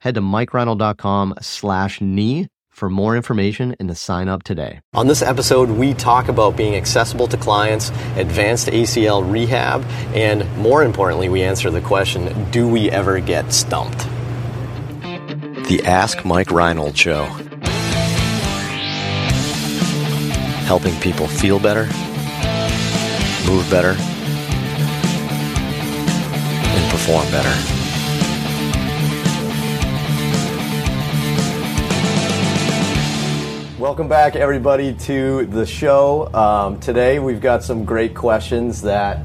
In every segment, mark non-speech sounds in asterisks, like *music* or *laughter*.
Head to mikereinold.com slash knee for more information and to sign up today. On this episode, we talk about being accessible to clients, advanced ACL rehab, and more importantly, we answer the question, do we ever get stumped? The Ask Mike Reinold Show. Helping people feel better, move better, and perform better. Welcome back, everybody, to the show. Um, today, we've got some great questions that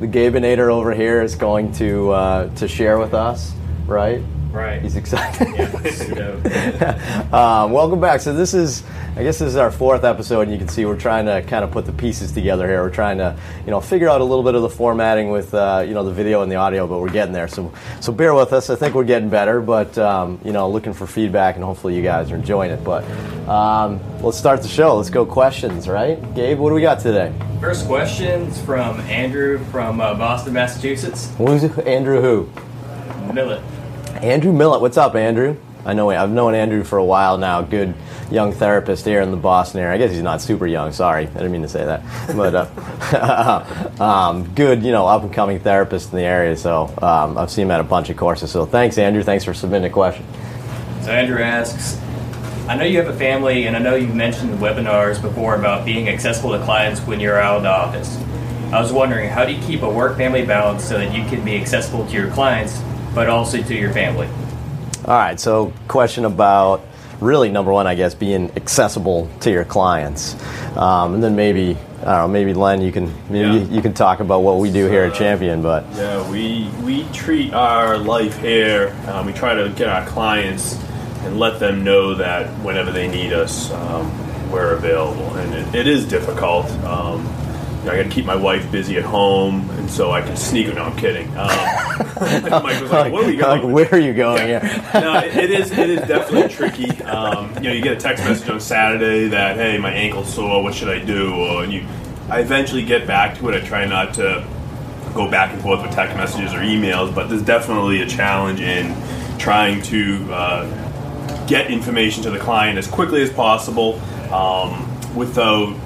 the Gabinator over here is going to uh, to share with us. Right? Right. He's excited. Yeah, um, *laughs* welcome back. So this is I guess this is our fourth episode, and you can see we're trying to kind of put the pieces together here. We're trying to, you know, figure out a little bit of the formatting with, uh, you know, the video and the audio, but we're getting there. So, so bear with us. I think we're getting better, but um, you know, looking for feedback, and hopefully you guys are enjoying it. But um, let's start the show. Let's go questions, right? Gabe, what do we got today? First questions from Andrew from uh, Boston, Massachusetts. Who's Andrew? Who? Millett. Andrew Millett. What's up, Andrew? I know I've known Andrew for a while now. Good young therapist here in the Boston area. I guess he's not super young. Sorry, I didn't mean to say that. But uh, *laughs* um, good, you know, up and coming therapist in the area. So um, I've seen him at a bunch of courses. So thanks, Andrew. Thanks for submitting a question. So Andrew asks, I know you have a family, and I know you've mentioned webinars before about being accessible to clients when you're out of the office. I was wondering, how do you keep a work-family balance so that you can be accessible to your clients, but also to your family? All right. So question about really number one, I guess, being accessible to your clients, um, and then maybe I don't know, maybe Len, you can maybe yeah. you, can talk about what we do here at Champion. But yeah, we we treat our life here. Um, we try to get our clients and let them know that whenever they need us, um, we're available, and it, it is difficult. Um, you know, I got to keep my wife busy at home, and so I can sneak. No, I'm kidding. Um, *laughs* Mike was like, "Where are we going? Like, where are you going?" Yeah. no, it, it is. It is definitely tricky. Um, you know, you get a text message on Saturday that, "Hey, my ankle's sore. What should I do?" Or, and you, I eventually get back to it. I try not to go back and forth with text messages or emails, but there's definitely a challenge in trying to uh, get information to the client as quickly as possible um, without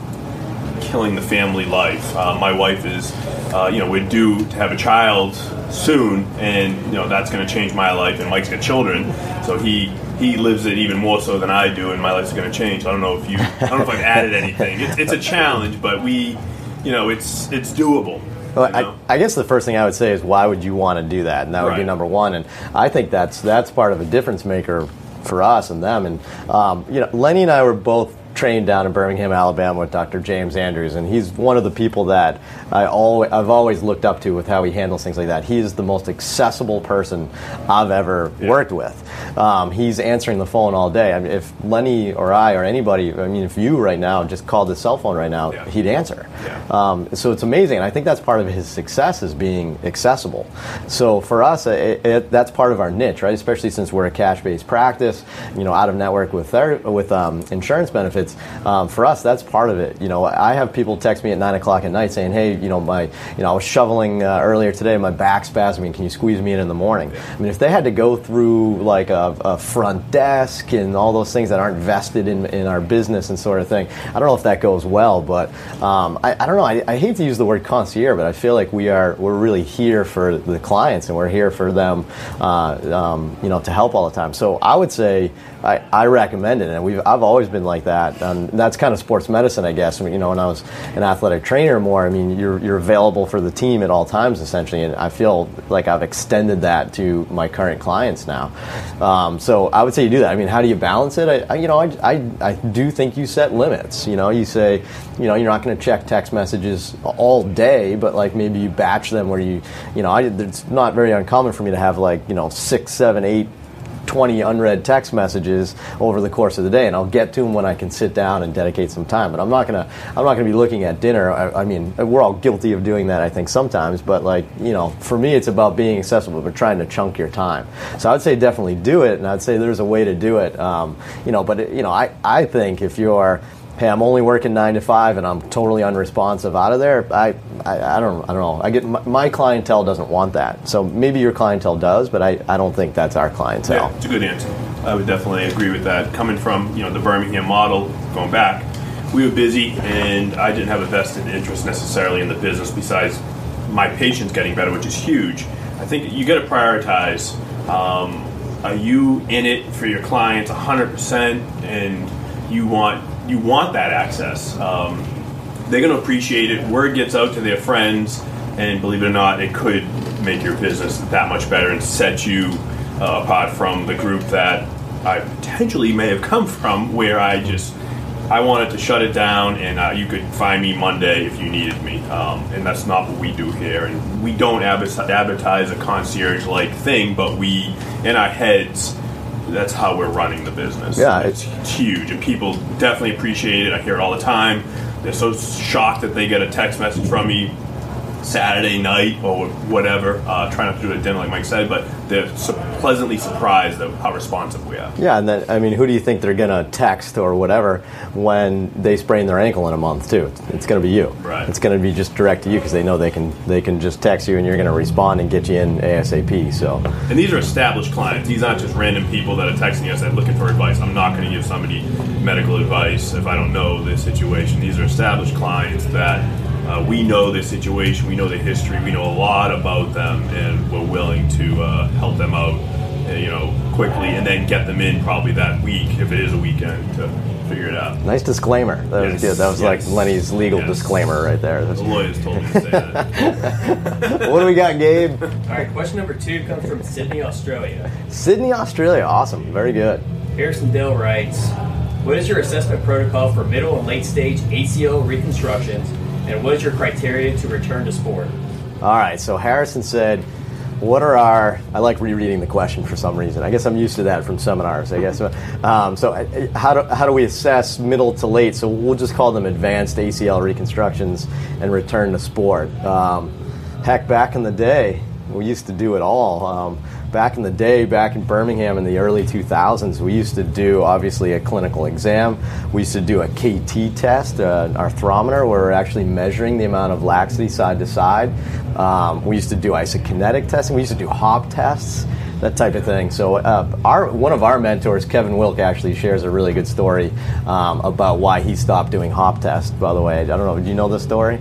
killing the family life. Uh, my wife is, uh, you know, we're due to have a child soon, and you know that's going to change my life. And Mike's got children, so he he lives it even more so than I do, and my life's going to change. I don't know if you, I don't know if I've *laughs* added anything. It's, it's a challenge, but we, you know, it's it's doable. Well, I, I, guess the first thing I would say is why would you want to do that, and that would right. be number one. And I think that's that's part of a difference maker for us and them. And um, you know, Lenny and I were both trained down in Birmingham, Alabama with Dr. James Andrews, and he's one of the people that I always, I've always looked up to with how he handles things like that. He's the most accessible person I've ever yeah. worked with. Um, he's answering the phone all day. I mean, if Lenny or I or anybody, I mean, if you right now just called his cell phone right now, yeah. he'd answer. Yeah. Um, so it's amazing. And I think that's part of his success is being accessible. So for us, it, it, that's part of our niche, right? Especially since we're a cash-based practice, you know, out of network with ther- with um, insurance benefits um, for us, that's part of it. You know, I have people text me at nine o'clock at night saying, "Hey, you know, my, you know, I was shoveling uh, earlier today, my back's spasming. Can you squeeze me in in the morning?" I mean, if they had to go through like a, a front desk and all those things that aren't vested in, in our business and sort of thing, I don't know if that goes well. But um, I, I, don't know. I, I, hate to use the word concierge, but I feel like we are we're really here for the clients and we're here for them, uh, um, you know, to help all the time. So I would say I, I recommend it, and we've I've always been like that. And that's kind of sports medicine, I guess. I mean, you know, when I was an athletic trainer more, I mean, you're you're available for the team at all times essentially, and I feel like I've extended that to my current clients now. Um, so I would say you do that. I mean, how do you balance it? I, I you know, I, I I do think you set limits. You know, you say, you know, you're not going to check text messages all day, but like maybe you batch them where you, you know, I, it's not very uncommon for me to have like you know six, seven, eight 20 unread text messages over the course of the day, and I'll get to them when I can sit down and dedicate some time. But I'm not gonna I'm not gonna be looking at dinner. I, I mean, we're all guilty of doing that, I think, sometimes. But like you know, for me, it's about being accessible, but trying to chunk your time. So I'd say definitely do it, and I'd say there's a way to do it. Um, you know, but it, you know, I I think if you're hey, I'm only working nine to five and I'm totally unresponsive out of there. I, I, I don't, I don't know. I get my, my, clientele doesn't want that. So maybe your clientele does, but I, I don't think that's our clientele. Yeah, it's a good answer. I would definitely agree with that. Coming from you know the Birmingham model, going back, we were busy and I didn't have a vested interest necessarily in the business besides my patients getting better, which is huge. I think you got to prioritize. Um, are you in it for your clients 100% and you want you want that access. Um, they're going to appreciate it. Word gets out to their friends, and believe it or not, it could make your business that much better and set you uh, apart from the group that I potentially may have come from, where I just I wanted to shut it down, and uh, you could find me Monday if you needed me. Um, and that's not what we do here. And we don't advertise a concierge-like thing, but we, in our heads, that's how we're running the business. Yeah, it's, it's huge, and people definitely appreciate it. I hear it all the time. They're so shocked that they get a text message from me Saturday night or whatever. Uh, try not to do it at dinner, like Mike said, but they're pleasantly surprised at how responsive we are. Yeah, and then I mean, who do you think they're going to text or whatever when they sprain their ankle in a month too? It's, it's going to be you. Right. It's going to be just direct to you because they know they can they can just text you and you're going to respond and get you in ASAP. So. And these are established clients. These aren't just random people that are texting us and looking for advice. I'm not going to give somebody medical advice if I don't know the situation. These are established clients that uh, we know the situation, we know the history, we know a lot about them, and we're willing to uh, help them out, uh, you know, quickly, and then get them in probably that week if it is a weekend to figure it out. Nice disclaimer. That yes. was good. That was yes. like Lenny's legal yes. disclaimer right there. That's the lawyers told me to say that. *laughs* what do we got, Gabe? All right, question number two comes from Sydney, Australia. Sydney, Australia. Awesome. Very good. Harrison Dale writes, "What is your assessment protocol for middle and late stage ACL reconstructions?" And what is your criteria to return to sport? All right, so Harrison said, what are our i like rereading the question for some reason. I guess i'm used to that from seminars i guess. Um, so uh, how do, how do we assess middle to late? So we'll just call them advanced acl reconstructions and return to sport. Um, heck back in the day we used to do it all. Um, back in the day, back in Birmingham in the early 2000s, we used to do obviously a clinical exam. We used to do a KT test, uh, arthrometer, where we're actually measuring the amount of laxity side to side. Um, we used to do isokinetic testing. We used to do hop tests that type of thing. So, uh, our one of our mentors, Kevin Wilk, actually shares a really good story um, about why he stopped doing hop tests. By the way, I don't know. Do you know the story?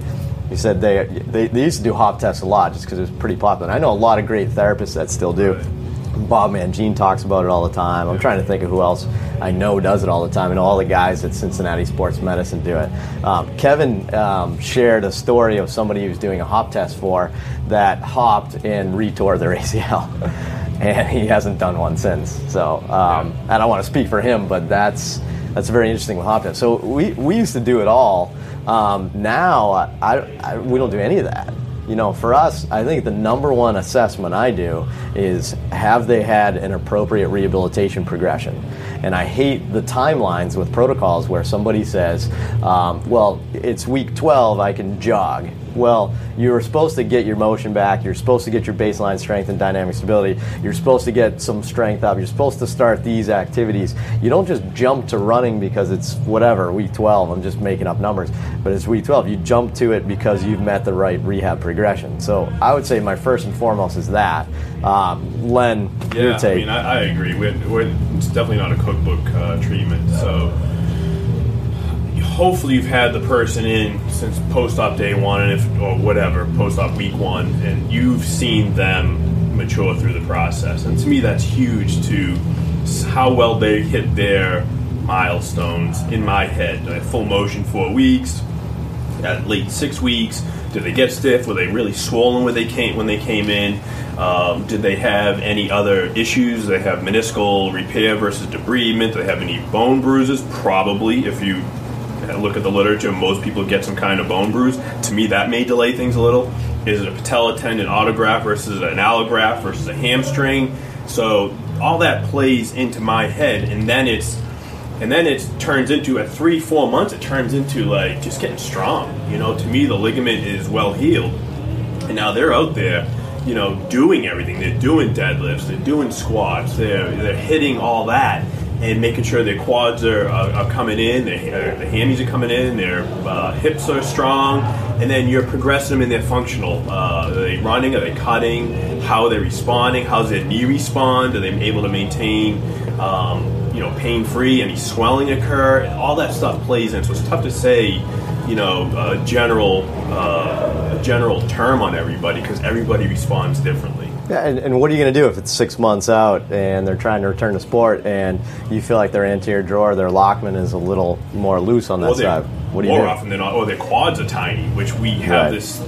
He said they, they, they used to do hop tests a lot just because it was pretty popular. And I know a lot of great therapists that still do. Right. Bob Mangine talks about it all the time. I'm trying to think of who else I know does it all the time. and all the guys at Cincinnati Sports Medicine do it. Um, Kevin um, shared a story of somebody he was doing a hop test for that hopped and retore their *laughs* ACL. and he hasn't done one since. So um, I don't want to speak for him, but that's that's very interesting with hop tests. So we, we used to do it all. Um, now, I, I, we don't do any of that. You know, for us, I think the number one assessment I do is have they had an appropriate rehabilitation progression? And I hate the timelines with protocols where somebody says, um, well, it's week 12, I can jog. Well, you're supposed to get your motion back. You're supposed to get your baseline strength and dynamic stability. You're supposed to get some strength up. You're supposed to start these activities. You don't just jump to running because it's whatever, week 12. I'm just making up numbers. But it's week 12. You jump to it because you've met the right rehab progression. So I would say my first and foremost is that. Um, Len, yeah, I mean, I, I agree. We're, we're, it's definitely not a cookbook uh, treatment. So hopefully you've had the person in since post-op day one and if or whatever post-op week one and you've seen them mature through the process and to me that's huge to how well they hit their milestones in my head at full motion four weeks at late six weeks did they get stiff were they really swollen when they came when they came in um, did they have any other issues? Did they have meniscal repair versus debridement? Do they have any bone bruises? Probably, if you Uh, look at the literature, most people get some kind of bone bruise. To me, that may delay things a little. Is it a patella tendon autograft versus an allograft versus a hamstring? So all that plays into my head, and then it's and then it turns into at three four months it turns into like just getting strong you know to me the ligament is well healed and now they're out there you know doing everything they're doing deadlifts they're doing squats they're they're hitting all that and making sure their quads are, are, are coming in their, the hammies are coming in their uh, hips are strong and then you're progressing them in their functional uh, are they running are they cutting how are they responding how's their knee respond are they able to maintain um, you know pain free, any swelling occur, all that stuff plays in. So it's tough to say, you know, a general uh, a general term on everybody because everybody responds differently. Yeah, and, and what are you going to do if it's six months out and they're trying to return to sport and you feel like their anterior drawer, their Lachman is a little more loose on that they're- side? What do you more do? often than not, or their quads are tiny, which we have Right. this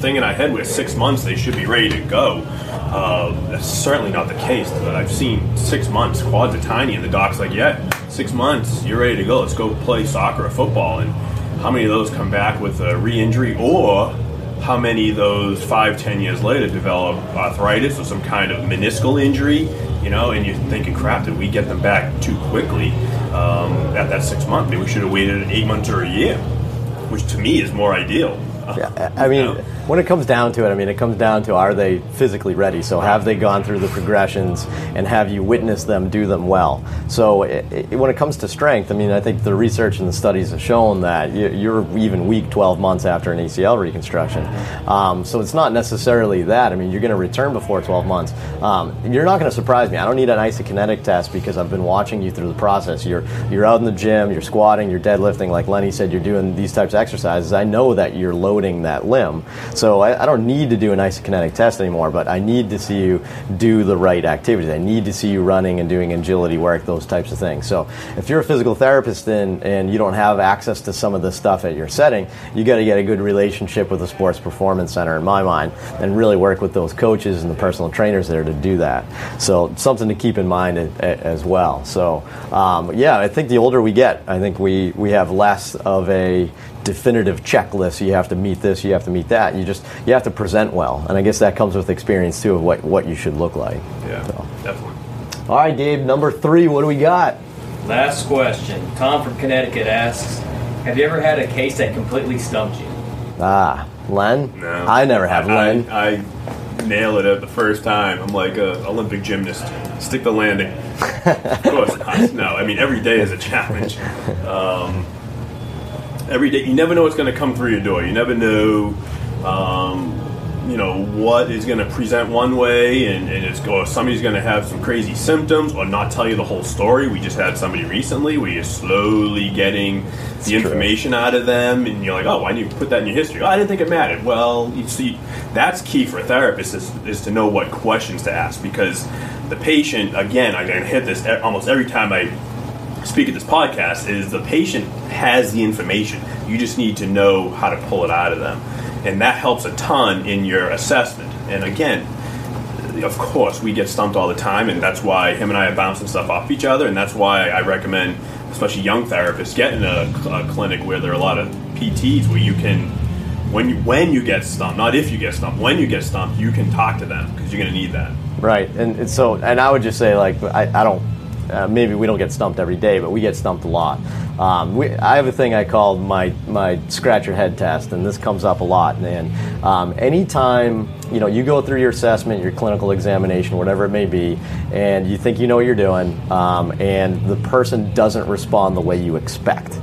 thing in our head where six months they should be ready to go. Uh, that's certainly not the case. But I've seen six months quads are tiny, and the doc's like, "Yeah, six months, you're ready to go. Let's go play soccer or football." And how many of those come back with a re-injury, or how many of those five, ten years later develop arthritis or some kind of meniscal injury? You know, and you're thinking, "Crap, did we get them back too quickly um, at that six month? Maybe we should have waited eight months or a year." which to me is more ideal. Yeah, I mean, You know? When it comes down to it, I mean, it comes down to are they physically ready? So have they gone through the progressions and have you witnessed them do them well? So i i when it comes to strength, I mean, I think the research and the studies have shown that you- you're even weak 12 months after an ACL reconstruction. Um, so it's not necessarily that. I mean, you're going to return before 12 months. Um, you're not going to surprise me. I don't need an isokinetic test because I've been watching you through the process. You're you're out in the gym, you're squatting, you're deadlifting, like Lenny said, you're doing these types of exercises. I know that you're loading that limb. So I, I don't need to do an isokinetic test anymore, but I need to see you do the right activities. I need to see you running and doing agility work, those types of things. So if you're a physical therapist and, and you don't have access to some of this stuff at your setting, you got to get a good relationship with the sports performance center, in my mind, and really work with those coaches and the personal trainers there to do that. So something to keep in mind as well. So um, yeah, I think the older we get, I think we, we have less of a definitive checklist. You have to meet this, you have to meet that. You just you have to present well, and I guess that comes with experience too of what, what you should look like. Yeah, So. definitely. All right, Gabe, number three. What do we got? Last question. Tom from Connecticut asks, "Have you ever had a case that completely stumped you?" Ah, Len. No, I never have I, Len. I, I nail it at the first time. I'm like a Olympic gymnast. Stick the landing. of course not. No, I mean every day is a challenge. Um, every day, you never know what's going to come through your door. You never know. Um, you know what is going to present one way, and, and it's or somebody's going to have some crazy symptoms, or not tell you the whole story. We just had somebody recently where you're slowly getting the true. information out of them, and you're like, "Oh, why didn't you put that in your history?" Oh, I didn't think it mattered. Well, you see, that's key for a therapist is, is to know what questions to ask because the patient, again, I can hit this almost every time I speak at this podcast is the patient has the information. You just need to know how to pull it out of them. And that helps a ton in your assessment. And again, of course, we get stumped all the time, and that's why him and I are bouncing stuff off each other, and that's why I recommend, especially young therapists, getting a, a clinic where there are a lot of PTs where you can, when you, when you get stumped, not if you get stumped, when you get stumped, you can talk to them because you're going to need that. Right, and, and so, and I would just say, like, I, I don't, uh, maybe we don't get stumped every day, but we get stumped a lot. Um, we, I have a thing I call my my scratch your head test, and this comes up a lot. And um, anytime you know you go through your assessment, your clinical examination, whatever it may be, and you think you know what you're doing, um, and the person doesn't respond the way you expect.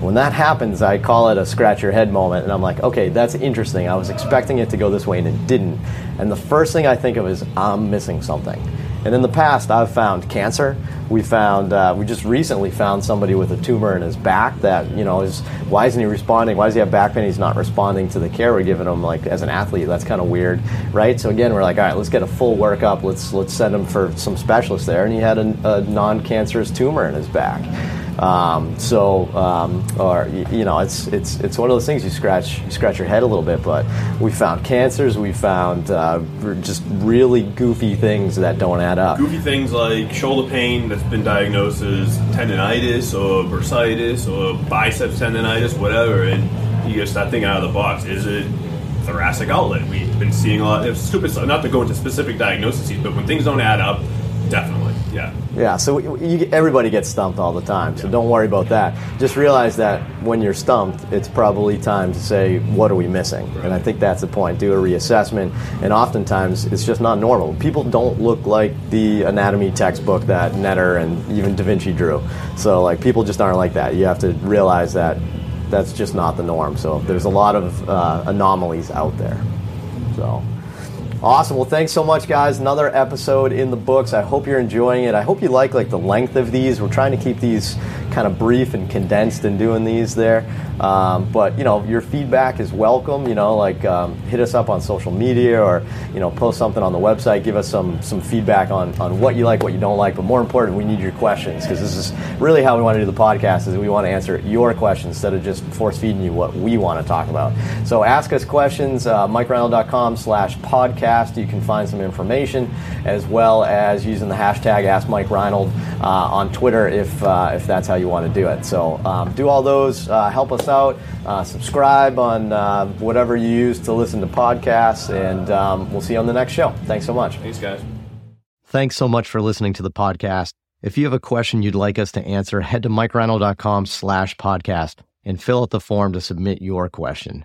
When that happens, I call it a scratch your head moment, and I'm like, okay, that's interesting. I was expecting it to go this way, and it didn't. And the first thing I think of is I'm missing something. And in the past, I've found cancer. We found, uh, we just recently found somebody with a tumor in his back that, you know, is why isn't he responding? Why does he have back pain? He's not responding to the care we're giving him. Like as an athlete, that's kind of weird, right? So again, we're like, all right, let's get a full workup. Let's let's send him for some specialists there. And he had a, a non-cancerous tumor in his back. Um, so, um, or you know, it's it's it's one of those things you scratch you scratch your head a little bit. But we found cancers, we found uh, just really goofy things that don't add up. goofy things like shoulder pain that's been diagnosed as tendonitis or bursitis or biceps tendonitis, whatever, and you just start thinking out of the box. Is it thoracic outlet? We've been seeing a lot of stupid stuff. Not to go into specific diagnoses, but when things don't add up, Definitely, yeah. Yeah, so you, everybody gets stumped all the time, so don't worry about that. Just realize that when you're stumped, it's probably time to say, what are we missing? Right. And I think that's the point. Do a reassessment, and oftentimes it's just not normal. People don't look like the anatomy textbook that Netter and even Da Vinci drew. So, like, people just aren't like that. You have to realize that that's just not the norm. So, there's a lot of uh, anomalies out there. So. Awesome. Well, thanks so much, guys. Another episode in the books. I hope you're enjoying it. I hope you like like the length of these. We're trying to keep these kind of brief and condensed in doing these there. Um, but you know, your feedback is welcome. You know, like um, hit us up on social media or you know post something on the website. Give us some some feedback on on what you like, what you don't like. But more important, we need your questions because this is really how we want to do the podcast. Is we want to answer your questions instead of just force feeding you what we want to talk about. So ask us questions. Uh, MikeReinold.com/slash podcast podcast. You can find some information as well as using the hashtag Ask Mike Reinold uh, on Twitter if, uh, if that's how you want to do it. So um, do all those, uh, help us out, uh, subscribe on uh, whatever you use to listen to podcasts, and um, we'll see you on the next show. Thanks so much. Thanks, guys. Thanks so much for listening to the podcast. If you have a question you'd like us to answer, head to mikereinold.com slash podcast and fill out the form to submit your question.